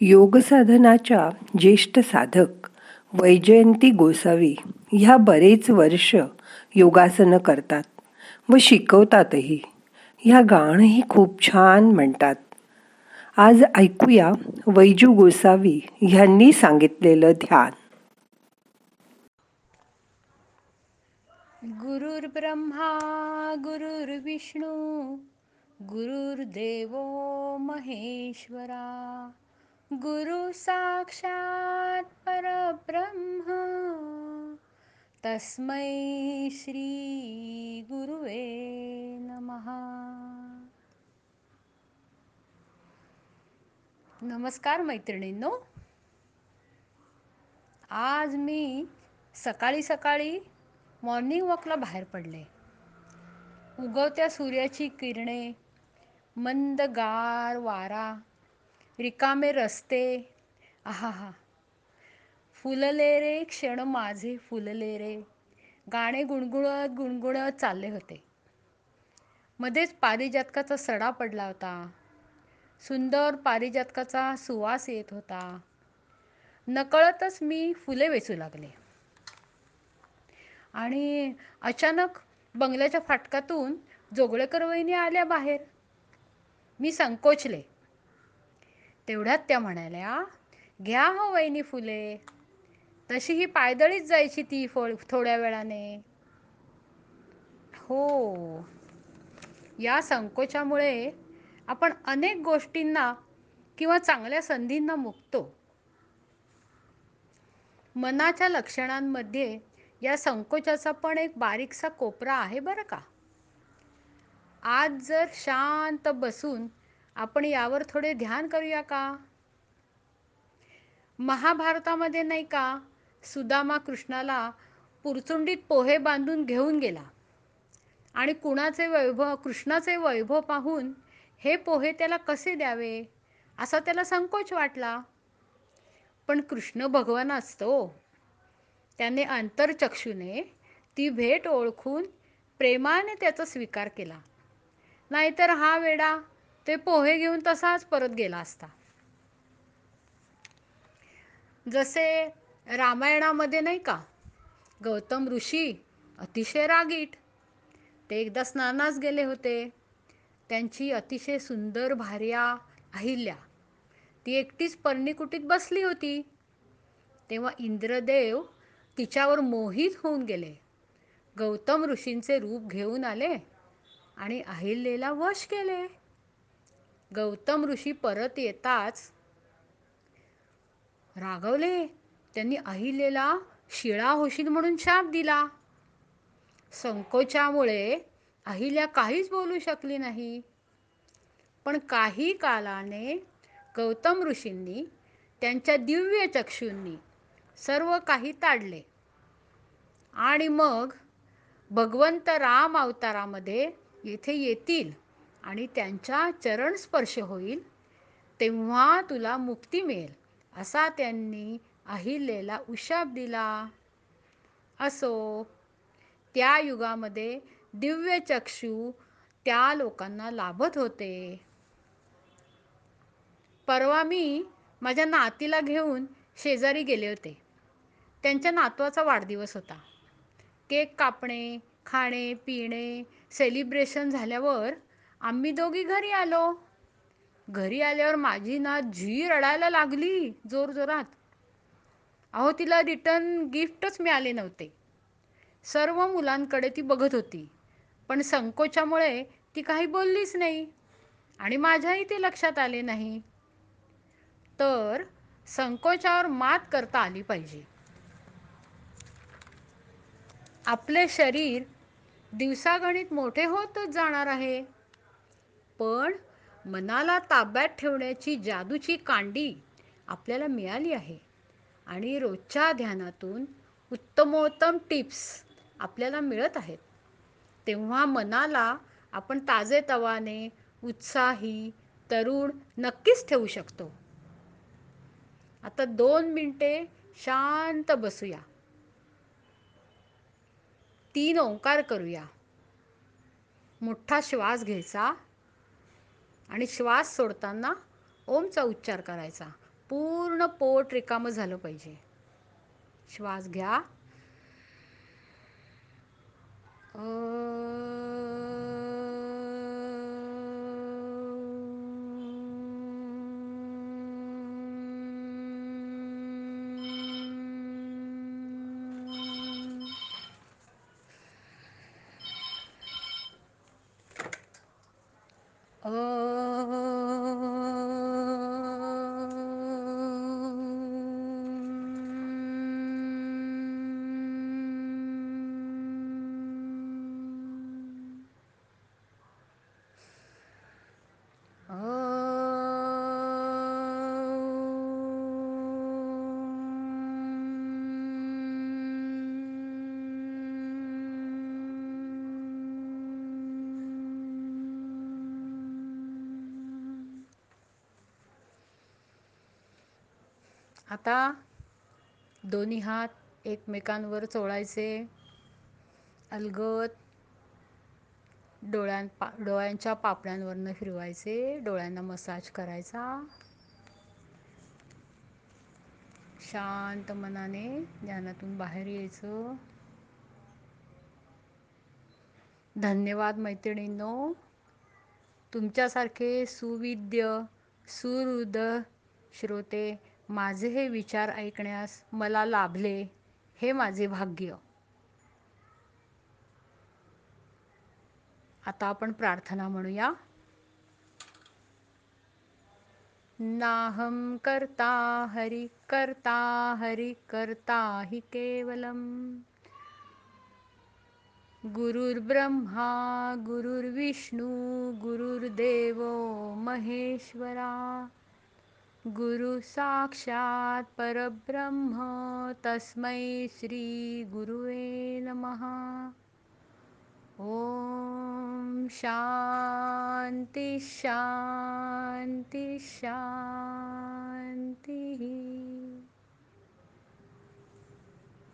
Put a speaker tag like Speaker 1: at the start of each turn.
Speaker 1: योगसाधनाच्या ज्येष्ठ साधक वैजयंती गोसावी ह्या बरेच वर्ष योगासनं करतात व शिकवतातही. ह्या गाणंही खूप छान म्हणतात. आज ऐकूया वैजू गोसावी ह्यांनी सांगितलेलं ध्यान.
Speaker 2: गुरुर्ब्रह्मा गुरुर्विष्णू गुरुर्देव महेश्वरा गुरु साक्षात परब्रह्म। तस्मै श्री गुरुवे नमहा नमस्कार मैत्रिणींनो। आज मी सकाळी सकाळी मॉर्निंग वॉकला बाहेर पडले. उगवत्या सूर्याची किरणे मंद गार वारा रिकामे रस्ते. आहा हा फुलले रे क्षण माझे फुलले रे. गाणे गुणगुणत गुणगुणत चालले होते. मध्येच पारिजातकाचा सडा पडला होता. सुंदर पारिजातकाचा सुवास येत होता. नकळतच मी फुले वेचू लागले. आणि अचानक बंगल्याच्या फाटकातून जोगळेकर वहिनी आल्या बाहेर. मी संकोचले. तेवढ्यात त्या म्हणाल्या घ्या हो वहिनी फुले. तशी ही पायदळीच जायची ती फळ थोड्या वेळाने. हो. या संकोचामुळे आपण अनेक गोष्टींना किंवा चांगल्या संधींना मुकतो. मनाच्या लक्षणांमध्ये या संकोचाचा पण एक बारीकसा कोपरा आहे बरं का. आज जर शांत बसून आपण यावर थोडे ध्यान करूया का? महाभारतामध्ये नाही का सुदामा कृष्णाला पुरचुंडीत पोहे बांधून घेऊन गेला. आणि कुणाचे वैभव कृष्णाचे वैभव पाहून हे पोहे त्याला कसे द्यावे? असा त्याला संकोच वाटला. पण कृष्ण भगवान असतो. त्याने अंतरचक्षुने ती भेट ओळखून प्रेमाने त्याचा स्वीकार केला. नाहीतर हा वेडा ते पोहे घेऊन तसाच परत गेला असता. जसे रामायणामध्ये नाही का गौतम ऋषी अतिशय रागीट ते एकदा स्नानास गेले होते. त्यांची अतिशय सुंदर भार्या अहिल्या ती एकटीच पर्णिकुटीत बसली होती. तेव्हा इंद्रदेव तिच्यावर मोहित होऊन गेले. गौतम ऋषींचे रूप घेऊन आले आणि अहिल्याला वश केले. गौतम ऋषी परत येताच रागवले त्यांनी अहिलेला शिळा होशील म्हणून शाप दिला. संकोचामुळे अहिल्या काहीच बोलू शकली नाही. पण काही कालाने गौतम ऋषींनी त्यांच्या दिव्य चक्षूंनी सर्व काही ताडले. आणि मग भगवंत राम अवतारामध्ये येथे येतील. आणि त्यांच्या चरण स्पर्श होईल तेव्हा तुला मुक्ती मिळेल असा त्यांनी अहिल्याला उशाप दिला. असो त्या युगामध्ये दिव्य चक्षू त्या लोकांना लाभत होते. परवा मी माझ्या नातीला घेऊन शेजारी गेले होते. त्यांच्या नातवाचा वाढदिवस होता. केक कापणे खाणे पिणे सेलिब्रेशन झाल्यावर आम्ही दोघी घरी आलो. घरी आल्यावर माझी ना झी रडायला लागली जोर जोरात अहो तिला रिटर्न गिफ्टच मिळाले नव्हते. सर्व मुलांकडे ती बघत होती पण संकोचामुळे ती काही बोललीच नाही आणि माझ्याही ते लक्षात आले नाही. तर संकोचावर मात करता आली पाहिजे. आपले शरीर दिवसागणित मोठे होतच जाणार आहे. पण मनाला ताब्यात ठेवण्याची जादूची कांडी आपल्याला मिळाली आहे. आणि रोजच्या ध्यानातून उत्तमोत्तम टिप्स आपल्याला मिळत आहेत. तेव्हा मनाला आपण ताजेतवाने उत्साही तरुण नक्कीच ठेवू शकतो. आता दोन मिनटे शांत बसूया. तीन ओंकार करूया. मोठा श्वास घ्यायचा. आणि श्वास सोडताना ओमचा उच्चार करायचा. पूर्ण पोट रिकामं झालं पाहिजे. श्वास घ्या. आता दोन्ही हात एकमेकांवर चोळायचे. अलगद डोळ्यां पा डोळ्यांच्या पापण्यांवरनं फिरवायचे. डोळ्यांना मसाज करायचा. शांत मनाने ध्यानातून बाहेर यायचं. धन्यवाद मैत्रिणींनो. तुमच्यासारखे सुविद्य सुहृद श्रोते माझे हे विचार ऐकण्यास मला लाभले हे माझे भाग्य. आता आपण प्रार्थना म्हणूया. नाहम करता हरि करता हरि करता हि केवलम. गुरुर्ब्रह्मा गुरुर्विष्णू गुरुर्देव महेश्वरा. गुरुसाक्षात् परब्रह्म तस्मै श्रीगुरुवे नमः। ॐ शान्ति शान्ति शान्तिः।